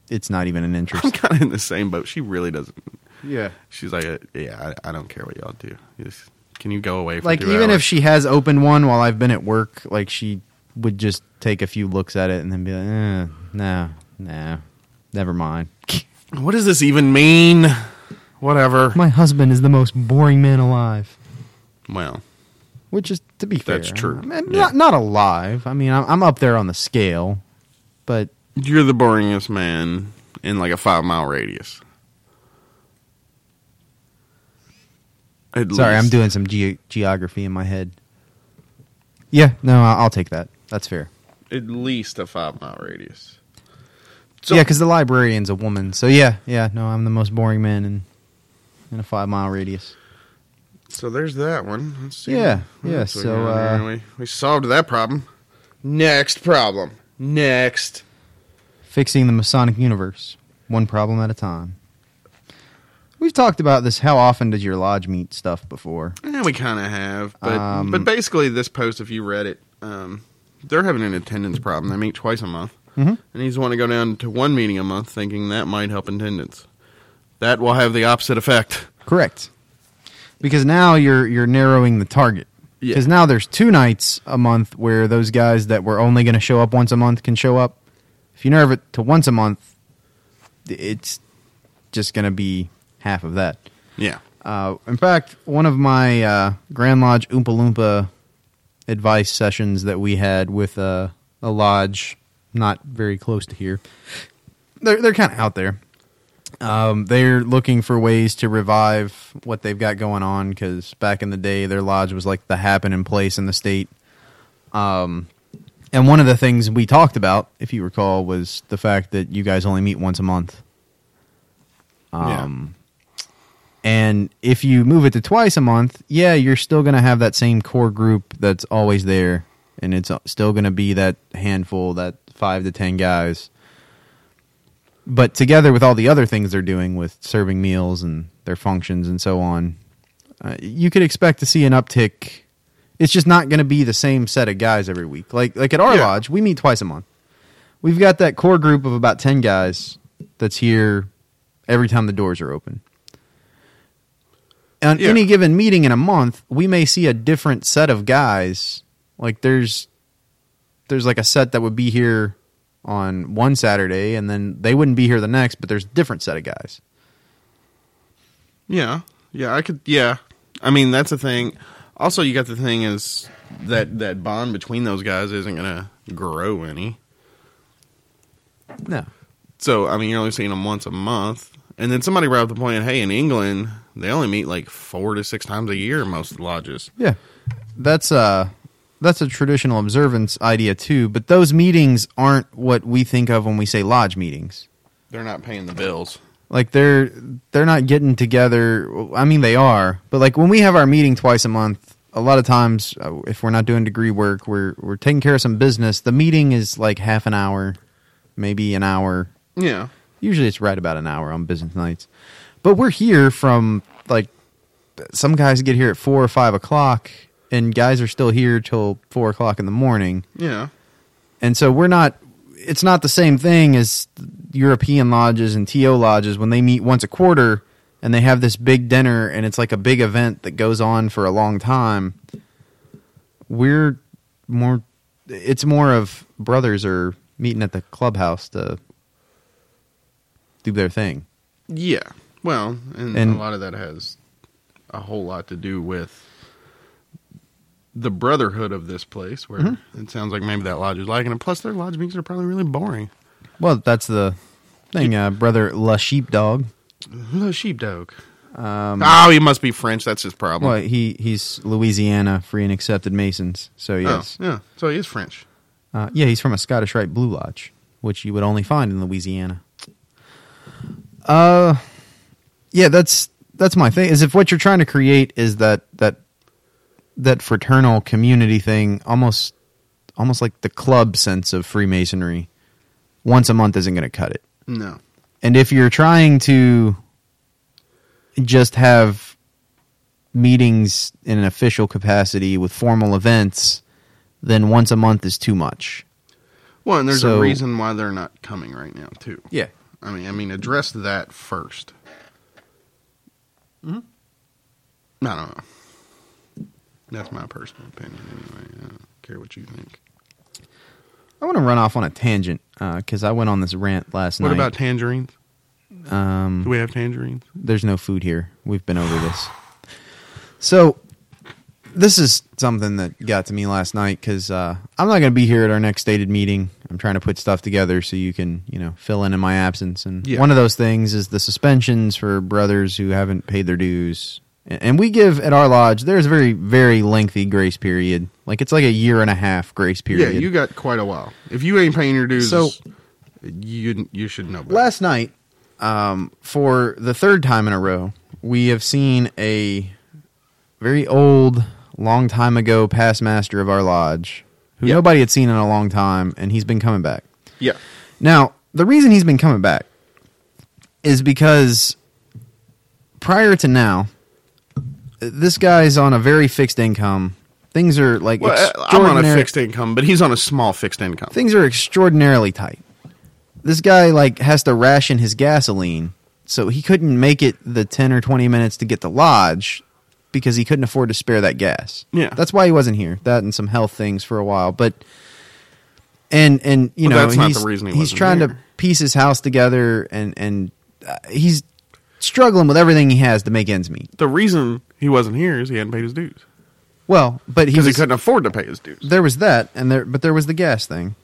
it's not even an interest. I'm kind of in the same boat. She really doesn't. yeah. She's like, uh, yeah, I, I don't care what y'all do. Just, can you go away? For Like two even hours? if she has opened one while I've been at work, like she would just take a few looks at it and then be like, eh, "No, no, never mind." what does this even mean? Whatever. My husband is the most boring man alive. Well, Which is, to be fair, That's true. I mean, Yeah. not not alive. I mean, I'm, I'm up there on the scale, but you're the boringest man in like a five mile radius. At sorry, I'm doing some ge- geography in my head. Yeah, no, I'll, take that. That's fair. at least a five mile radius. So- yeah, because the librarian's a woman. So yeah, yeah, no, I'm the most boring man in in a five mile radius. So there's that one. Let's see. Yeah, what yeah, so, uh, we we solved that problem. Next problem. Next. Fixing the Masonic universe, one problem at a time. We've talked about this. How often does your lodge meet stuff before? Yeah, we kind of have, but Um, but basically, this post, if you read it, um, they're having an attendance problem. They meet twice a month, Mhm. and he's wanting to go down to one meeting a month, thinking that might help attendance. That will have the opposite effect. Correct. Because now you're you're narrowing the target. Yeah. Because now there's two nights a month where those guys that were only going to show up once a month can show up. If you narrow it to once a month, it's just going to be half of that. Yeah, Uh, in fact, one of my uh, Grand Lodge Oompa Loompa advice sessions that we had with uh, a lodge not very close to here, they're they're kind of out there. Um, they're looking for ways to revive what they've got going on because back in the day, their lodge was like the happening place in the state. Um, and one of the things we talked about, if you recall, was the fact that you guys only meet once a month. Um, and if you move it to twice a month, yeah, you're still going to have that same core group that's always there. And it's still going to be that handful, that five to 10 guys. But together with all the other things they're doing with serving meals and their functions and so on, uh, you could expect to see an uptick. It's just not going to be the same set of guys every week. Like like at our Yeah. lodge, we meet twice a month. We've got that core group of about 10 guys that's here every time the doors are open. On Yeah. any given meeting in a month, we may see a different set of guys. Like there's there's like a set that would be here on one Saturday and then they wouldn't be here the next, but there's a different set of guys. yeah, yeah. I could. Yeah, I mean that's the thing. Also, you got the thing is that that bond between those guys isn't gonna grow any. No. So I mean, you're only seeing them once a month, and then somebody brought up the point. Hey, in England, they only meet like four to six times a year. Most lodges. Yeah. That's uh that's a traditional observance idea too, but those meetings aren't what we think of when we say lodge meetings. They're not paying the bills. Like they're they're not getting together. I mean they are, but like when we have our meeting twice a month, a lot of times uh, if we're not doing degree work, we're we're taking care of some business. The meeting is like half an hour, maybe an hour. Yeah. Usually it's right about an hour on business nights. But we're here from like some guys get here at four or five o'clock, and guys are still here till four o'clock in the morning. Yeah. And so we're not. It's not the same thing as European lodges and TO lodges when they meet once a quarter and they have this big dinner and it's like a big event that goes on for a long time. We're more. It's more of brothers are meeting at the clubhouse to do their thing. Yeah. Well, and, And- a lot of that has a whole lot to do with the brotherhood of this place, where Mm-hmm. it sounds like maybe that lodge is liking and Plus, their lodge meetings are probably really boring. Well, that's the thing, uh, brother La Sheepdog. The sheepdog. Um, oh, he must be French. That's his problem. Well, he he's Louisiana free and accepted Masons, so yes. Oh, yeah. So he is French. Uh, yeah, he's from a Scottish Rite Blue Lodge, which you would only find in Louisiana. Uh, yeah, that's that's my thing. Is if what you're trying to create is that that that fraternal community thing, almost almost like the club sense of Freemasonry, once a month isn't going to cut it. No. And if you're trying to just have meetings in an official capacity with formal events, then once a month is too much. Well, and there's So- a reason why they're not coming right now too. Yeah. I mean, I mean, address that 1st Mm-hmm. I don't know. That's my personal opinion. Anyway, I don't care what you think. I want to run off on a tangent because I went on this rant last night. What night. about tangerines? um, Do we have tangerines? there's no food here. We've been over this. So this is something that got to me last night because uh, I'm not going to be here at our next stated meeting. I'm trying to put stuff together so you can, you know, fill in in my absence. And Yeah. one of those things is the suspensions for brothers who haven't paid their dues. And we give at our lodge. There's a very, very lengthy grace period. Like it's like a year and a half grace period. Yeah, you got quite a while. If you ain't paying your dues, So- you you should know. Better. last night, um, for the third time in a row, we have seen a very old, long time ago past master of our lodge, who Yep. nobody had seen in a long time, and he's been coming back. yeah, Now, the reason he's been coming back is because prior to now, this guy's on a very fixed income. Things are like well, I'm on a fixed income, but he's on a small fixed income. things are extraordinarily tight. This guy like has to ration his gasoline, so he couldn't make it the ten or twenty minutes to get to lodge because he couldn't afford to spare that gas. Yeah. that's why he wasn't here. That and some health things for a while, but and and you Well, know that's not he's, the reason he he's trying to piece his house together and and uh, he's struggling with everything he has to make ends meet. the reason he wasn't here is he hadn't paid his dues. Well, but he because he couldn't afford to pay his dues. there was that and there but there was the gas thing.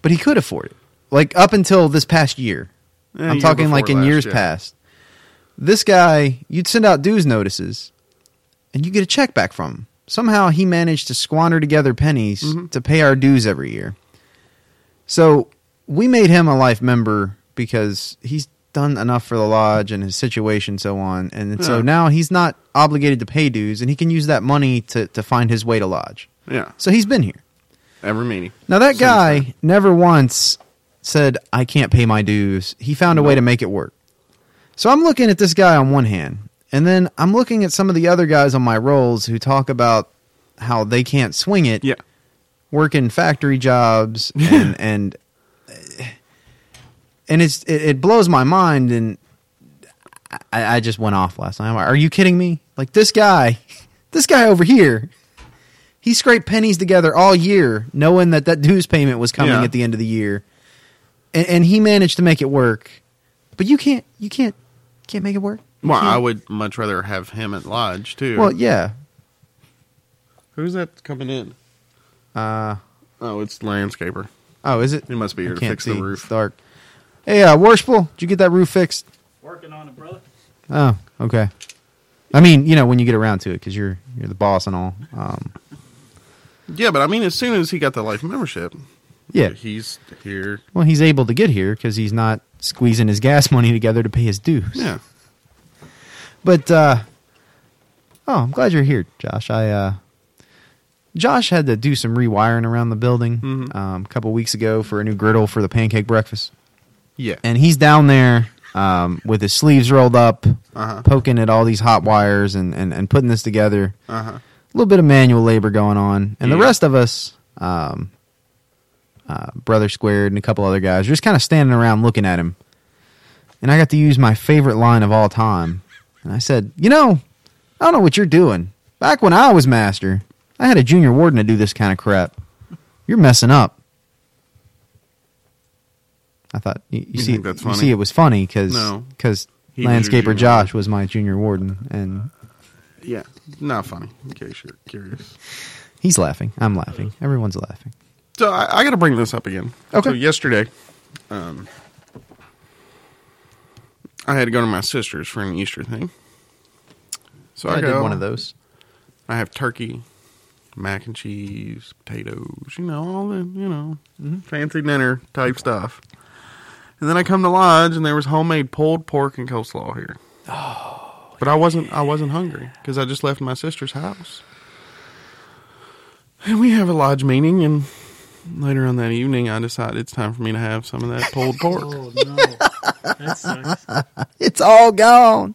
But he could afford it. Like up until this past year. Yeah, i'm year talking like in last, years yeah. past. This guy you'd send out dues notices and you get a check back from him. Somehow he managed to squander together pennies Mm-hmm. to pay our dues every year. So we made him a life member because he's done enough for the lodge and his situation so on and so now he's not obligated to pay dues and he can use that money to, to find his way to lodge Yeah, so he's been here every meeting. now that Since guy then. never once said I can't pay my dues. He found a way to make it work. So I'm looking at this guy on one hand, and then I'm looking at some of the other guys on my rolls who talk about how they can't swing it, Yeah, working factory jobs, and and and it's it, it blows my mind. And I, I just went off last night. I'm like, Are you kidding me? Like this guy, this guy over here. He scraped pennies together all year, knowing that that dues payment was coming Yeah. at the end of the year, and, and he managed to make it work. But you can't, you can't, can't make it work. You well, I can't. would much rather have him at lodge too. Well, yeah. who's that coming in? Uh, Oh, it's landscaper. oh, is it? He must be here I to can't fix see. the It's roof. dark. Hey, uh, Worshipful, did you get that roof fixed? Working on it, brother. Oh, okay. I mean, you know, when you get around to it, because you're you're the boss and all. Um, Yeah, but I mean, as soon as he got the life membership, yeah. he's here. Well, he's able to get here because he's not squeezing his gas money together to pay his dues. Yeah, But uh, oh, I'm glad you're here, Josh. I uh, Josh had to do some rewiring around the building Mhm. um, a couple weeks ago for a new griddle for the pancake breakfast, yeah, and he's down there um, with his sleeves rolled up, Uh-huh. poking at all these hot wires and, and, and putting this together. uh huh. A little bit of manual labor going on, and the rest of us, um, uh, Brother Squared and a couple other guys, are just kind of standing around looking at him. And I got to use my favorite line of all time. And I said, You know, I don't know what you're doing. Back when I was master, I had a junior warden to do this kind of crap. You're messing up. I thought you, you You see think that's you funny? see it was funny because because He was your landscaper junior Josh was my junior warden and Yeah, not funny. In case you're curious. he's laughing. I'm laughing. Everyone's laughing. So I, I got to bring this up again. Okay. So yesterday, um, I had to go to my sister's for an Easter thing. So I, I go, did one of those. I have turkey, mac and cheese, potatoes, you know, all the, you know, fancy dinner type stuff. And then I come to lodge and there was homemade pulled pork and coleslaw here. Oh. But I wasn't I wasn't hungry because I just left my sister's house. And we have a lodge meeting and later on that evening, I decided it's time for me to have some of that pulled pork. Oh no, that sucks. It's all gone.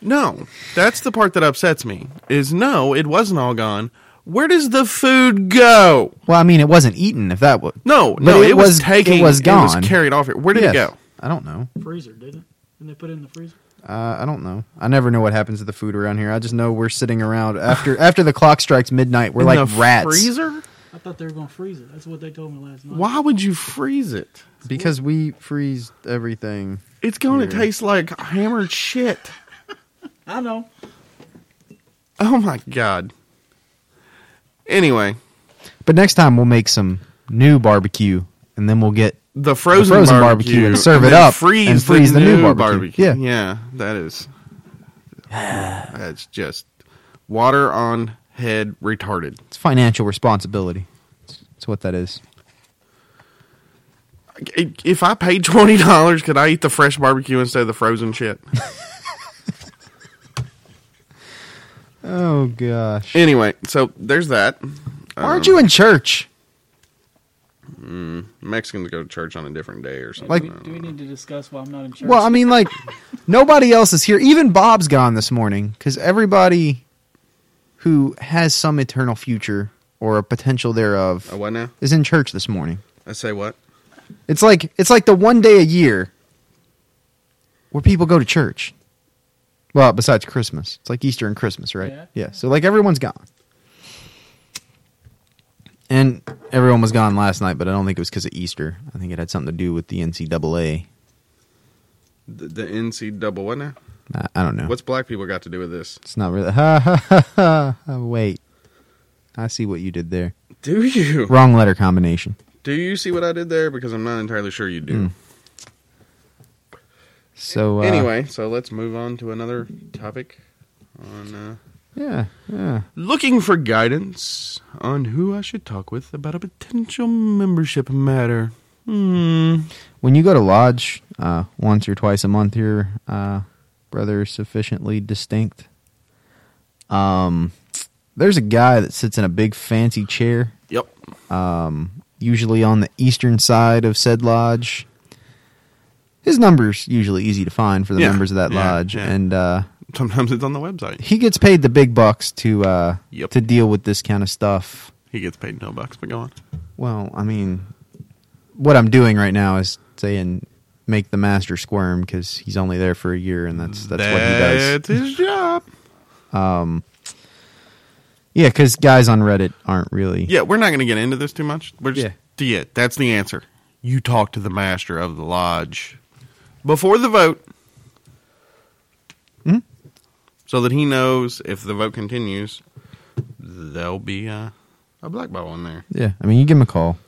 No, that's the part that upsets me. Is no, it wasn't all gone. Where does the food go? Well, I mean, it wasn't eaten. If that was No, no, it it, was, was- taken. it was gone. carried off here. Where did Yes. it go? I don't know. freezer, didn't it? Didn't they put it in the freezer? Uh, I don't know. I never know what happens to the food around here. I just know we're sitting around after after the clock strikes midnight. We're In like the rats freezer? I thought they were going to freeze it. That's what they told me last night. Why would you freeze it? because we freeze everything. It's going to taste like hammered shit. I know. Oh my god. Anyway, But next time we'll make some new barbecue, and then we'll get the frozen, frozen barbecue, and serve it then up freeze and freeze the, new barbecue. Yeah. yeah, that is. That's just water on head retarded. it's financial responsibility. That's what that is. If I paid twenty dollars, could I eat the fresh barbecue instead of the frozen shit? Oh gosh. anyway, so there's that. Why aren't um, you in church? Mm, Mexicans go to church on a different day or something. Like- do, we, do we need to discuss why I'm not in church? Well, I mean, like nobody else is here. Even Bob's gone this morning because everybody who has some eternal future or a potential thereof Oh, what now? is in church this morning. I say what? It's like it's like the one day a year where people go to church. Well, besides Christmas, it's like Easter and Christmas, right? Yeah. So like everyone's gone, and everyone was gone last night, but I don't think it was because of Easter. I think it had something to do with the NCAA. The, the NC double what now? I, I don't know. What's black people got to do with this? It's not really. Ha ha ha ha. Wait, I see what you did there. Do you? Wrong letter combination. Do you see what I did there? Because I'm not entirely sure you do. Mm. So uh, Anyway, so let's move on to another topic on uh, yeah, yeah. looking for guidance on who I should talk with about a potential membership matter. Hmm. When you go to lodge uh, once or twice a month, your uh, brother sufficiently distinct. Um, there's a guy that sits in a big fancy chair, Yep. um, usually on the eastern side of said lodge. His number's usually easy to find for the Yeah, members of that yeah, lodge, yeah. and uh, Sometimes it's on the website. he gets paid the big bucks to uh, Yep. to deal with this kind of stuff. He gets paid no bucks, but go on. Well, I mean, what I'm doing right now is saying make the master squirm because he's only there for a year, and that's that's what he does. That's his job. Um, yeah, because guys on Reddit aren't really. Yeah, we're not going to get into this too much. We're just, Yeah. yeah, that's the answer. You talk to the master of the lodge before the vote, Mhm. so that he knows if the vote continues, there'll be uh, a black ball in there. Yeah, I mean, you give him a call.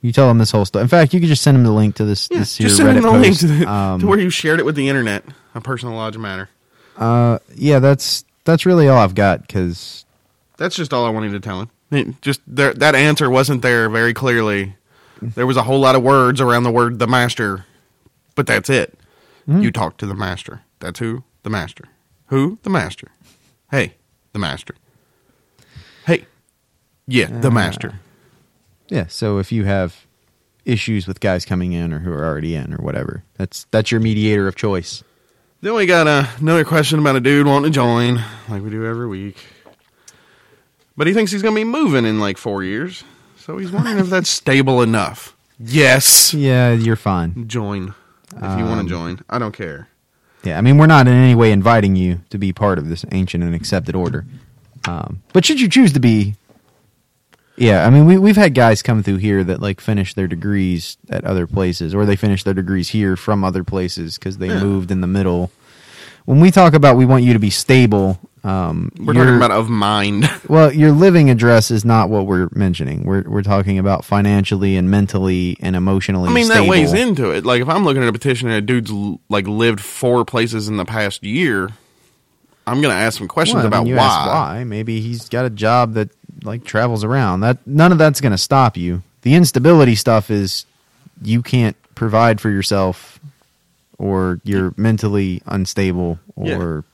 You tell him this whole stuff. In fact, you could just send him the link to this. Yeah, this just send Reddit him the post. link to, the, um, to where you shared it with the internet. A personal lodge matter. uh, yeah, that's that's really all I've got because That's just all I wanted to tell him. It just there, that answer wasn't there very clearly. There was a whole lot of words around the word the master, but that's it. Hmm. You talk to the master. That's who the master. Who the master? Hey, the master. Hey, yeah, the Uh, master. yeah. So if you have issues with guys coming in or who are already in or whatever, that's that's your mediator of choice. Then we got uh, another question about a dude wanting to join, like we do every week. But he thinks he's going to be moving in like four years, so he's wondering if that's stable enough. Yes. Yeah, you're fine. join if you want Um, to join. I don't care. Yeah, I mean, we're not in any way inviting you to be part of this ancient and accepted order. Um, but should you choose to be, yeah, I mean, we we've had guys come through here that like finish their degrees at other places, or they finish their degrees here from other places because they Yeah. moved in the middle. When we talk about we want you to be stable, um, We're talking about of mind. well, your living address is not what we're mentioning. We're we're talking about financially and mentally and emotionally. I mean, that weighs into it. Like if I'm looking at a petition and a dude's like lived four places in the past year, I'm going to ask some questions Well, I mean, about why. why. Maybe he's got a job that like travels around. That none of that's going to stop you. The instability stuff is you can't provide for yourself, or you're mentally unstable, or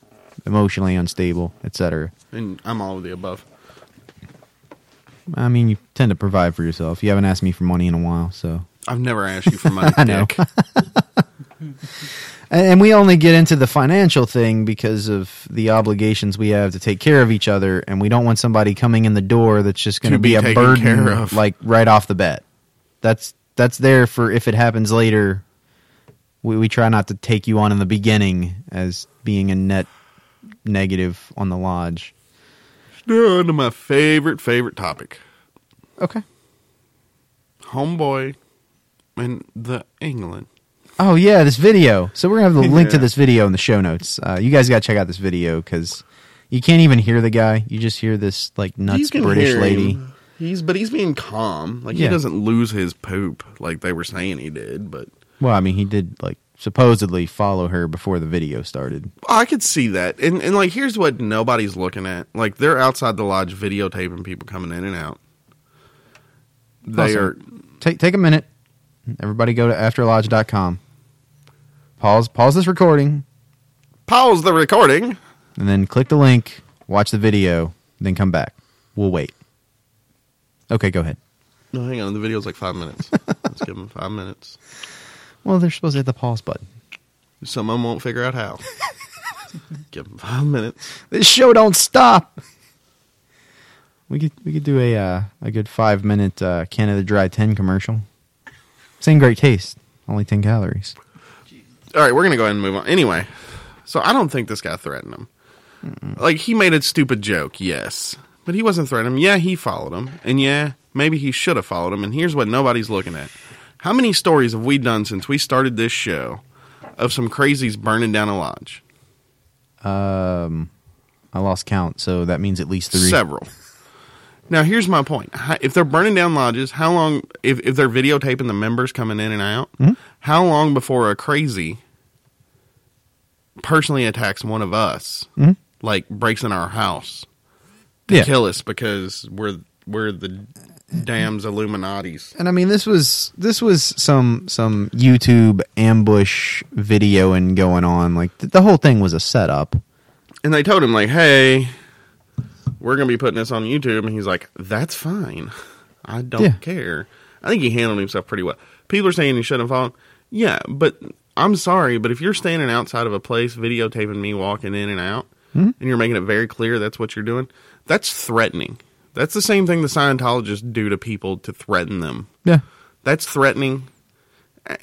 emotionally unstable, etc. And I'm all of the above. I mean, you tend to provide for yourself. You haven't asked me for money in a while, so I've never asked you for money, I know. And, we only get into the financial thing because of the obligations we have to take care of each other, and we don't want somebody coming in the door that's just going To be, be a burden, like right off the bat. That's that's there for if it happens later. We we try not to take you on in the beginning as being a net negative on the lodge. Now to my favorite, favorite topic. Okay. Homeboy and the England. Oh yeah, this video. So we're gonna have the link to this video in the show notes. Uh, you guys got to check out this video because you can't even hear the guy. You just hear this like nuts British lady. him. He's but he's being calm. Like Yeah. he doesn't lose his poop like they were saying he did. But Well, I mean, he did like supposedly follow her before the video started. I could see that. And and like here's what nobody's looking at. Like they're outside the lodge videotaping people coming in and out. They Also, are Take take a minute. Everybody go to afterlodge.com. Pause pause this recording pause the recording. and then click the link, watch the video, then come back. We'll wait. Okay, go ahead. No, hang on. The video's like five minutes. Let's give them five minutes. Well, they're supposed to hit the pause button. Some of them won't figure out how. give them five minutes. This show don't stop. We could we could do a uh, a good five minute uh, Canada Dry ten commercial. Same great taste, only ten calories. All right, we're gonna go ahead and move on. Anyway, so I don't think this guy threatened him. Like he made a stupid joke, yes, but he wasn't threatening him. Yeah, he followed him, and yeah, maybe he should have followed him. And here's what nobody's looking at: how many stories have we done since we started this show of some crazies burning down a lodge? Um, I lost count, so that means at least three. Several. Now, here's my point: if they're burning down lodges, how long? If if they're videotaping the members coming in and out, how long before a crazy personally attacks one of us, Mhm. like breaks in our house to Yeah. kill us because we're we're the damn's Illuminati's? And I mean, this was this was some some YouTube ambush video and going on. Like th- the whole thing was a setup. And they told him like, "Hey, we're gonna be putting this on YouTube," and he's like, "That's fine. I don't Yeah. care." I think he handled himself pretty well. People are saying he shouldn't have followed. Yeah, but I'm sorry, but if you're standing outside of a place videotaping me walking in and out, Mm-hmm. and you're making it very clear that's what you're doing, that's threatening. That's the same thing the Scientologists do to people to threaten them. Yeah. That's threatening.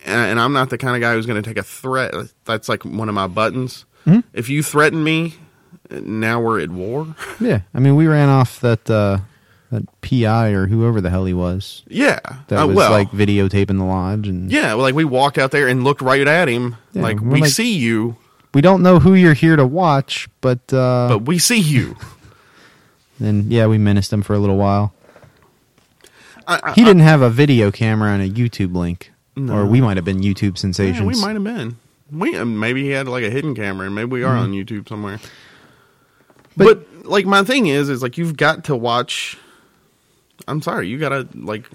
And I'm not the kind of guy who's going to take a threat. That's like one of my buttons. Mhm. If you threaten me, now we're at war. Yeah. I mean, we ran off that uh, that PI or whoever the hell he was Yeah. that Uh, was well, like videotaping the lodge, and yeah. Well, like we walked out there and looked right at him. Yeah, like we like- see you, we don't know who you're here to watch, but uh, but we see you. then yeah, we menaced him for a little while. I, I, He didn't have a video camera and a YouTube link, No. or we might have been YouTube Yeah, sensations. we might have been. We uh, maybe he had like a hidden camera, and maybe we are on YouTube somewhere. But- But, like my thing is, is like you've got to watch. I'm sorry, you gotta like.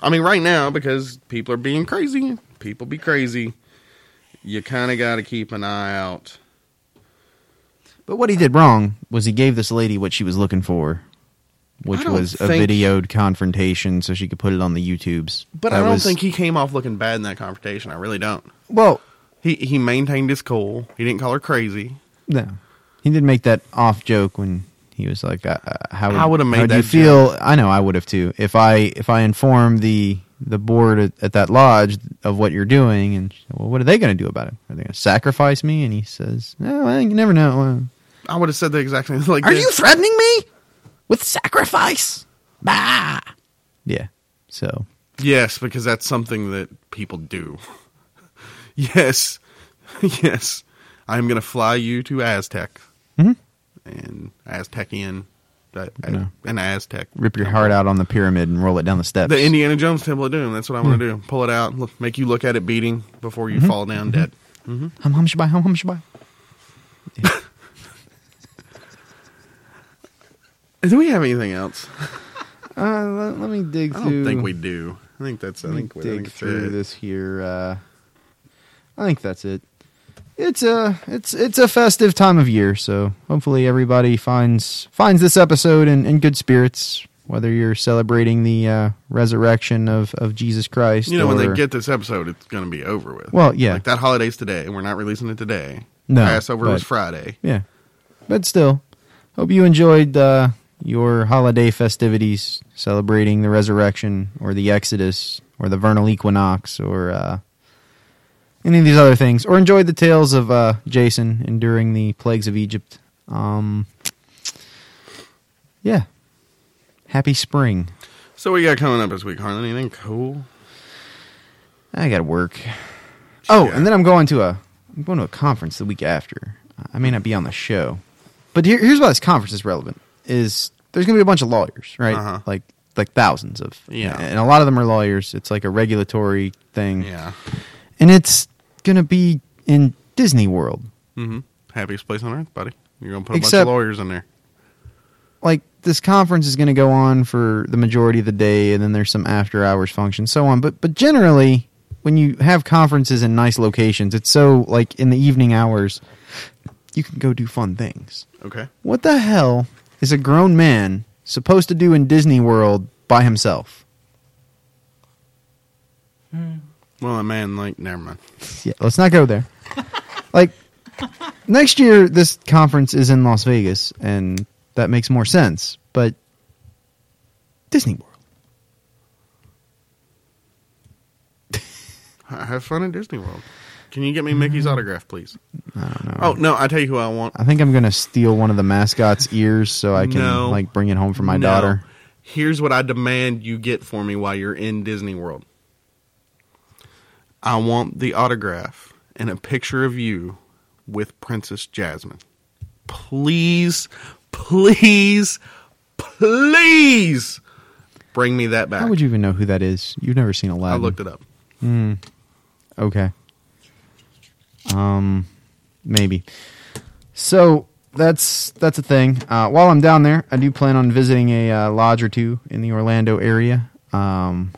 I mean, right now because people are being crazy. People be crazy. You kind of got to keep an eye out. But what he did wrong was he gave this lady what she was looking for, which was a think- videoed confrontation so she could put it on the YouTubes. But That I don't was- think he came off looking bad in that confrontation. I really don't. Well, He he maintained his cool. He didn't call her crazy. no, he did make that off joke when he was like, uh, uh, "How would, I would've made how do you that feel?" I know I would have too. If I if I inform the the board at, at that lodge of what you're doing, and well, what are they going to do about it? Are they going to sacrifice me? And he says, "No, well, you never know." Well, I would have said the exact same. Like, Are this. you threatening me with sacrifice? Bah. Yeah. So Yes, because that's something that people do. yes, yes. I'm going to fly you to Aztec Mhm. and Aztecian, uh, No. an Aztec. rip your heart out on the pyramid and roll it down the steps. The Indiana Jones Temple of Doom. That's what I want Hmm. to do. Pull it out, look, make you look at it beating before you fall down dead. hum hum shabai, hum hum shabai. Do we have anything else? Uh, let, let me dig I don't think we do. I think that's. I think, we- dig think through it. this here. Uh, I think that's it. It's a it's it's a festive time of year, so hopefully everybody finds finds this episode in, in good spirits. whether you're celebrating the uh, resurrection of, of Jesus Christ. You know, when they get this episode, it's going to be over with. Well, yeah. Like that holiday's today. And we're not releasing it today. No, Passover was but- Friday. Yeah. But still, hope you enjoyed uh, your holiday festivities celebrating the resurrection or the Exodus or the vernal equinox or uh, any of these other things, or enjoyed the tales of uh, Jason enduring the plagues of Egypt. Um, yeah. Happy spring. So what you got coming up this week, Harlan? Anything cool? I got to work. Oh, and then I'm going to a I'm going to a conference the week after. I may not be on the show, but here, here's why this conference is relevant: is there's going to be a bunch of lawyers, right? Uh-huh. Like like thousands of, Yeah. and a lot of them are lawyers. It's like a regulatory thing, Yeah. and it's going to be in Disney World. Mm-hmm. Happiest place on earth, buddy. You're going to put a bunch of lawyers in there. Like this conference is going to go on for the majority of the day, and then there's some after hours functions, so on. But but generally, when you have conferences in nice locations, it's so like in the evening hours, you can go do fun things. Okay. What the hell is a grown man supposed to do in Disney World by himself? Hmm. Well, a man like never mind. Yeah, let's not go there. like next year, this conference is in Las Vegas, and that makes more sense. But Disney World. Ha- Have fun in Disney World. Can you get me Mickey's mm-hmm. autograph, please? I don't know. Oh no, I tell you who I want. I think I'm gonna steal one of the mascot's ears so I can No. like bring it home for my No. daughter. Here's what I demand you get for me while you're in Disney World. I want the autograph and a picture of you with Princess Jasmine. Please, please, please bring me that back. How would you even know who that is? You've never seen I looked it up. Hmm. Okay. Um, maybe. So that's that's a thing. Uh, while I'm down there, I do plan on visiting a uh, lodge or two in the Orlando area. Um,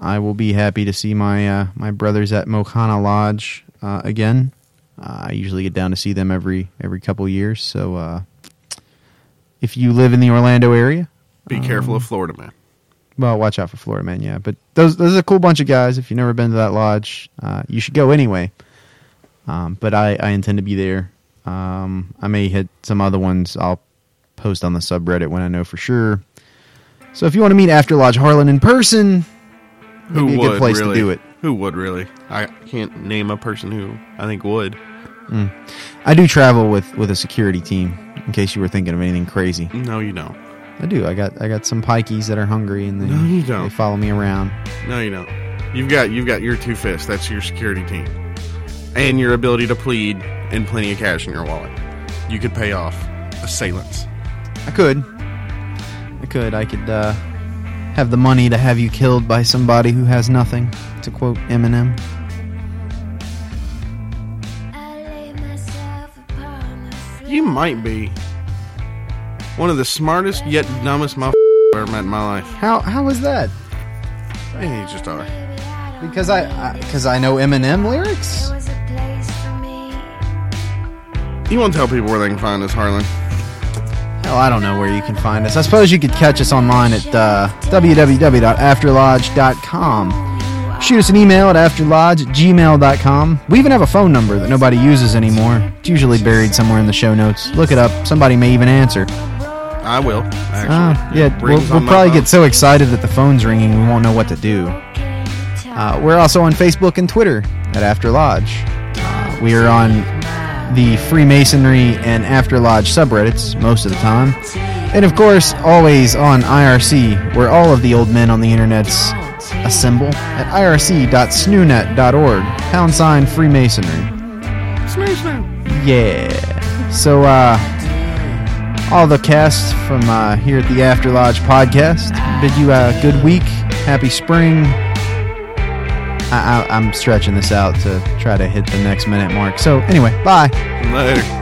I will be happy to see my uh, my brothers at Mokana Lodge uh, again. Uh, I usually get down to see them every every couple years. So uh, if you live in the Orlando area, Be careful of Florida man. well, watch out for Florida Man, yeah. But those those are a cool bunch of guys. If you've never been to that lodge, uh, you should go anyway. Um, but I, I intend to be there. Um, I may hit some other ones. I'll post on the subreddit when I know for sure. So if you want to meet After Lodge Harlan in person, Who be a would good place really? to do it. Who would really? I can't name a person who I think would. I do travel with, with a security team. In case you were thinking of anything crazy, No, you don't. I do. I got I got some pikeys that are hungry and they No, you don't. they follow me around. No, you don't. You've got you've got your two fists. That's your security team, and your ability to plead and plenty of cash in your wallet. You could pay off assailants. I could. I could. I could uh, have the money to have you killed by somebody who has nothing, to quote Eminem. You might be one of the smartest yet dumbest motherfuckers I've ever met in my life. How how was that? And you just are. Because I because I, know Eminem lyrics. You want to tell people where they can find us, Harlan? Hell, I don't know where you can find us. I suppose you could catch us online at uh, www.afterlodge.com. Shoot us an email at afterlodge at gmail.com. We even have a phone number that nobody uses anymore. It's usually buried somewhere in the show notes. Look it up. Somebody may even answer. I will. Actually, Ah, yeah, we'll, we'll probably phone. get so excited that the phone's ringing we won't know what to do. Uh, we're also on Facebook and Twitter at After Lodge. Uh, we are on the Freemasonry and After Lodge subreddits most of the time. And of course, always on IRC, where all of the old men on the internets assemble at irc.snoonet.org. Pound sign Freemasonry. Yeah. So, uh, all the cast from uh, here at the After Lodge podcast bid you a good week, happy spring. I, I, I'm stretching this out to try to hit the next minute mark. So, anyway, bye. Later.